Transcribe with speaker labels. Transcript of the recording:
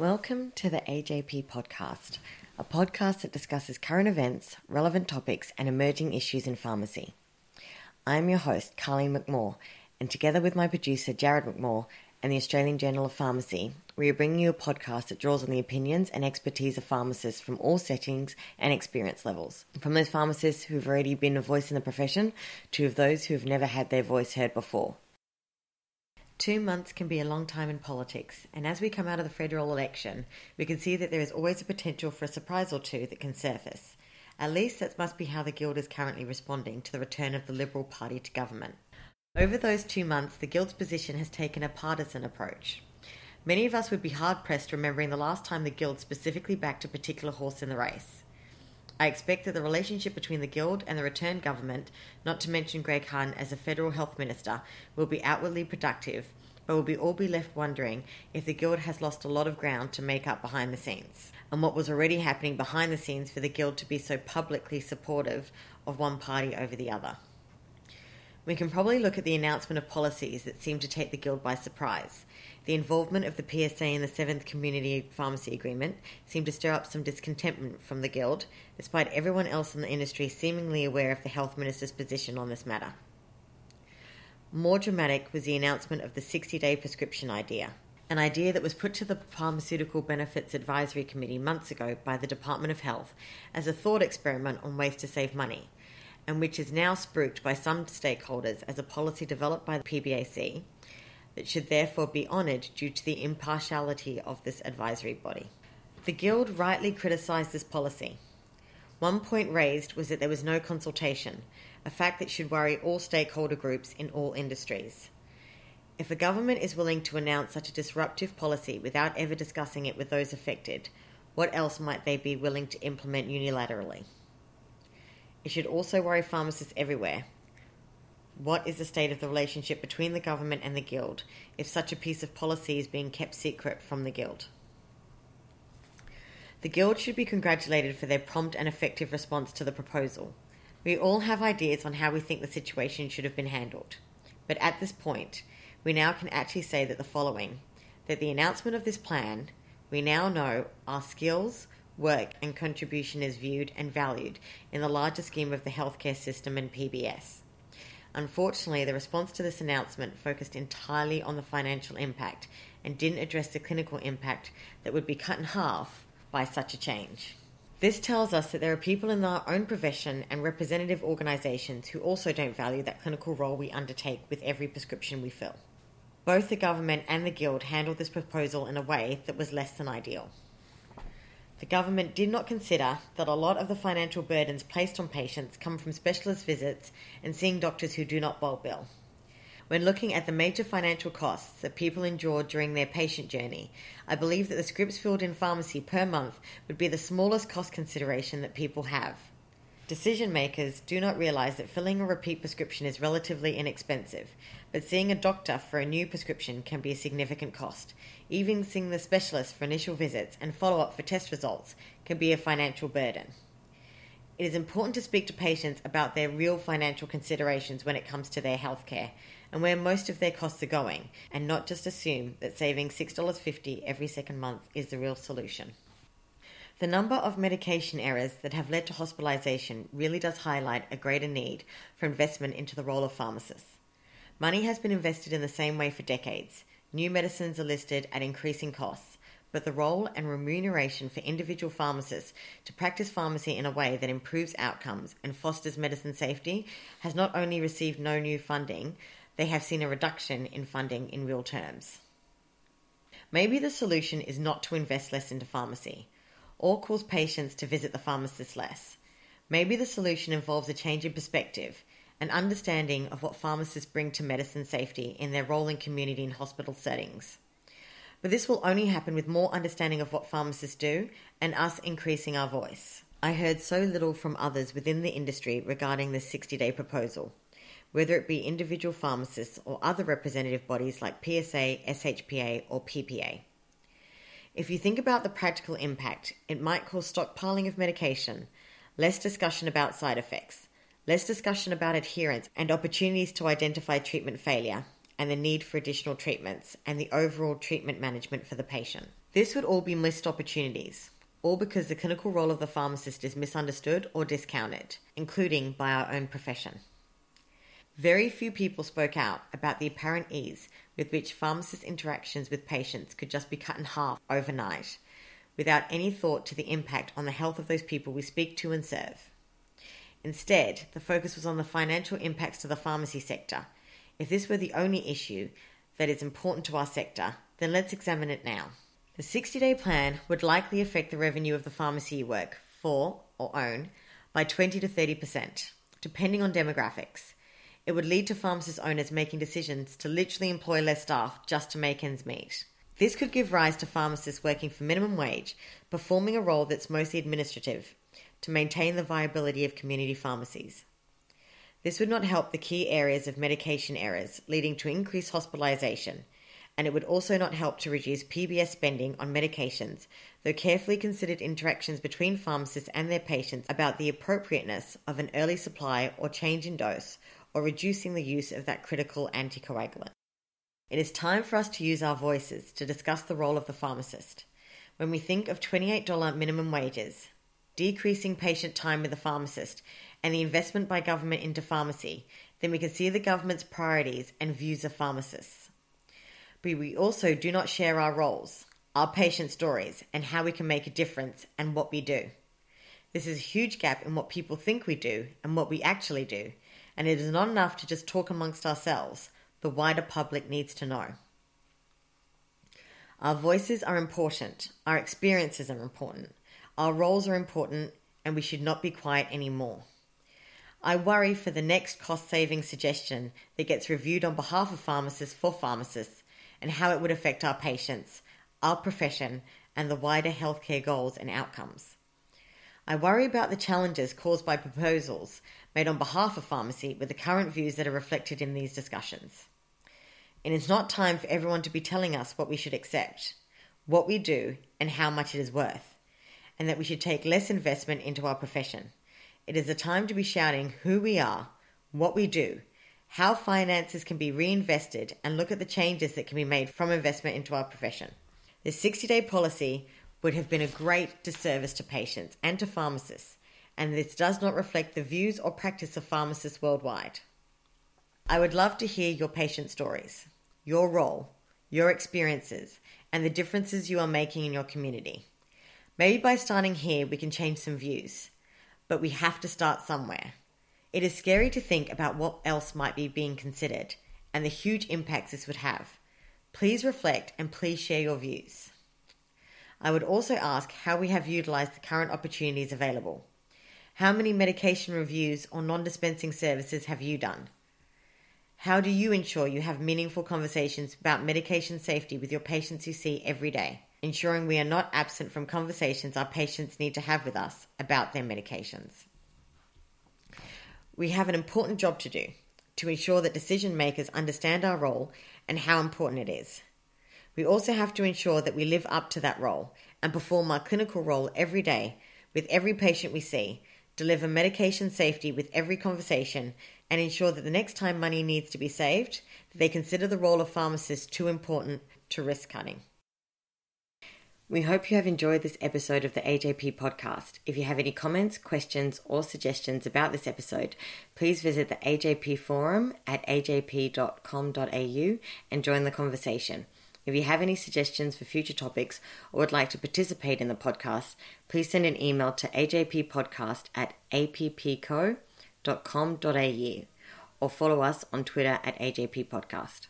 Speaker 1: Welcome to the AJP podcast, a podcast that discusses current events, relevant topics, and emerging issues in pharmacy. I'm your host, Carlene McMaugh, and together with my producer, Jared McMaugh, and the Australian Journal of Pharmacy, we are bringing you a podcast that draws on the opinions and expertise of pharmacists from all settings and experience levels. From those pharmacists who've already been a voice in the profession to those who have never had their voice heard before. Two months can be a long time in politics, and as we come out of the federal election, we can see that there is always a potential for a surprise or two that can surface. At least that must be how the Guild is currently responding to the return of the Liberal Party to government. Over those two months, the Guild's position has taken a partisan approach. Many of us would be hard pressed remembering the last time the Guild specifically backed a particular horse in the race. I expect that the relationship between the Guild and the returned government, not to mention Greg Hunt as a federal health minister, will be outwardly productive, but will be all be left wondering if the Guild has lost a lot of ground to make up behind the scenes, and what was already happening behind the scenes for the Guild to be so publicly supportive of one party over the other. We can probably look at the announcement of policies that seem to take the Guild by surprise, the involvement of the PSA in the Seventh Community Pharmacy Agreement seemed to stir up some discontentment from the Guild, despite everyone else in the industry seemingly aware of the Health Minister's position on this matter. More dramatic was the announcement of the 60 day prescription idea, an idea that was put to the Pharmaceutical Benefits Advisory Committee months ago by the Department of Health as a thought experiment on ways to save money, and which is now spruiked by some stakeholders as a policy developed by the PBAC that should therefore be honoured due to the impartiality of this advisory body. The Guild rightly criticised this policy. One point raised was that there was no consultation, a fact that should worry all stakeholder groups in all industries. If a government is willing to announce such a disruptive policy without ever discussing it with those affected, what else might they be willing to implement unilaterally? It should also worry pharmacists everywhere, what is the state of the relationship between the government and the Guild if such a piece of policy is being kept secret from the Guild? The Guild should be congratulated for their prompt and effective response to the proposal. We all have ideas on how we think the situation should have been handled. But at this point, we now can actually say that the following that the announcement of this plan, we now know our skills, work, and contribution is viewed and valued in the larger scheme of the healthcare system and PBS. Unfortunately, the response to this announcement focused entirely on the financial impact and didn't address the clinical impact that would be cut in half by such a change. This tells us that there are people in our own profession and representative organisations who also don't value that clinical role we undertake with every prescription we fill. Both the government and the Guild handled this proposal in a way that was less than ideal. The government did not consider that a lot of the financial burdens placed on patients come from specialist visits and seeing doctors who do not bulk bill. When looking at the major financial costs that people endure during their patient journey, I believe that the scripts filled in pharmacy per month would be the smallest cost consideration that people have. Decision makers do not realize that filling a repeat prescription is relatively inexpensive, but seeing a doctor for a new prescription can be a significant cost, even seeing the specialist for initial visits and follow up for test results can be a financial burden. It is important to speak to patients about their real financial considerations when it comes to their healthcare and where most of their costs are going, and not just assume that saving $6.50 every second month is the real solution. The number of medication errors that have led to hospitalisation really does highlight a greater need for investment into the role of pharmacists. Money has been invested in the same way for decades, New medicines are listed at increasing costs, but the role and remuneration for individual pharmacists to practice pharmacy in a way that improves outcomes and fosters medicine safety has not only received no new funding, they have seen a reduction in funding in real terms. Maybe the solution is not to invest less into pharmacy or cause patients to visit the pharmacist less. Maybe the solution involves a change in perspective an understanding of what pharmacists bring to medicine safety in their role in community and hospital settings. But this will only happen with more understanding of what pharmacists do and us increasing our voice. I heard so little from others within the industry regarding the 60 day proposal, whether it be individual pharmacists or other representative bodies like PSA, SHPA, or PPA. If you think about the practical impact, it might cause stockpiling of medication, less discussion about side effects, less discussion about adherence and opportunities to identify treatment failure and the need for additional treatments and the overall treatment management for the patient. This would all be missed opportunities, all because the clinical role of the pharmacist is misunderstood or discounted, including by our own profession. Very few people spoke out about the apparent ease with which pharmacist interactions with patients could just be cut in half overnight, without any thought to the impact on the health of those people we speak to and serve. Instead, the focus was on the financial impacts to the pharmacy sector. If this were the only issue that is important to our sector, then let's examine it now. The 60 day plan would likely affect the revenue of the pharmacy you work for or own by 20 to 30%, depending on demographics. It would lead to pharmacist owners making decisions to literally employ less staff just to make ends meet. This could give rise to pharmacists working for minimum wage, performing a role that's mostly administrative, to maintain the viability of community pharmacies. This would not help the key areas of medication errors, leading to increased hospitalisation, and it would also not help to reduce PBS spending on medications, though carefully considered interactions between pharmacists and their patients about the appropriateness of an early supply or change in dose or reducing the use of that critical anticoagulant. It is time for us to use our voices to discuss the role of the pharmacist. When we think of $28 minimum wages, decreasing patient time with the pharmacist, and the investment by government into pharmacy, then we can see the government's priorities and views of pharmacists. But we also do not share our roles, our patient stories, and how we can make a difference and what we do. This is a huge gap in what people think we do and what we actually do, and it is not enough to just talk amongst ourselves. The wider public needs to know. Our voices are important, our experiences are important, our roles are important, and we should not be quiet anymore. I worry for the next cost saving suggestion that gets reviewed on behalf of pharmacists for pharmacists and how it would affect our patients, our profession, and the wider healthcare goals and outcomes. I worry about the challenges caused by proposals made on behalf of pharmacy with the current views that are reflected in these discussions. And It is not time for everyone to be telling us what we should accept, what we do, and how much it is worth, and that we should take less investment into our profession. It is a time to be shouting who we are, what we do, how finances can be reinvested, and look at the changes that can be made from investment into our profession. This 60 day policy would have been a great disservice to patients and to pharmacists, and this does not reflect the views or practice of pharmacists worldwide. I would love to hear your patient stories, your role, your experiences, and the differences you are making in your community. Maybe by starting here, we can change some views, but we have to start somewhere. It is scary to think about what else might be being considered and the huge impacts this would have. Please reflect and please share your views. I would also ask how we have utilized the current opportunities available. How many medication reviews or non dispensing services have you done? How do you ensure you have meaningful conversations about medication safety with your patients you see every day, ensuring we are not absent from conversations our patients need to have with us about their medications? We have an important job to do to ensure that decision makers understand our role and how important it is. We also have to ensure that we live up to that role and perform our clinical role every day with every patient we see, deliver medication safety with every conversation, and ensure that the next time money needs to be saved, they consider the role of pharmacists too important to risk cutting. We hope you have enjoyed this episode of the AJP podcast. If you have any comments, questions, or suggestions about this episode, please visit the AJP forum at ajp.com.au and join the conversation. If you have any suggestions for future topics or would like to participate in the podcast, please send an email to ajppodcast at appco.com.au or follow us on Twitter at AJP Podcast.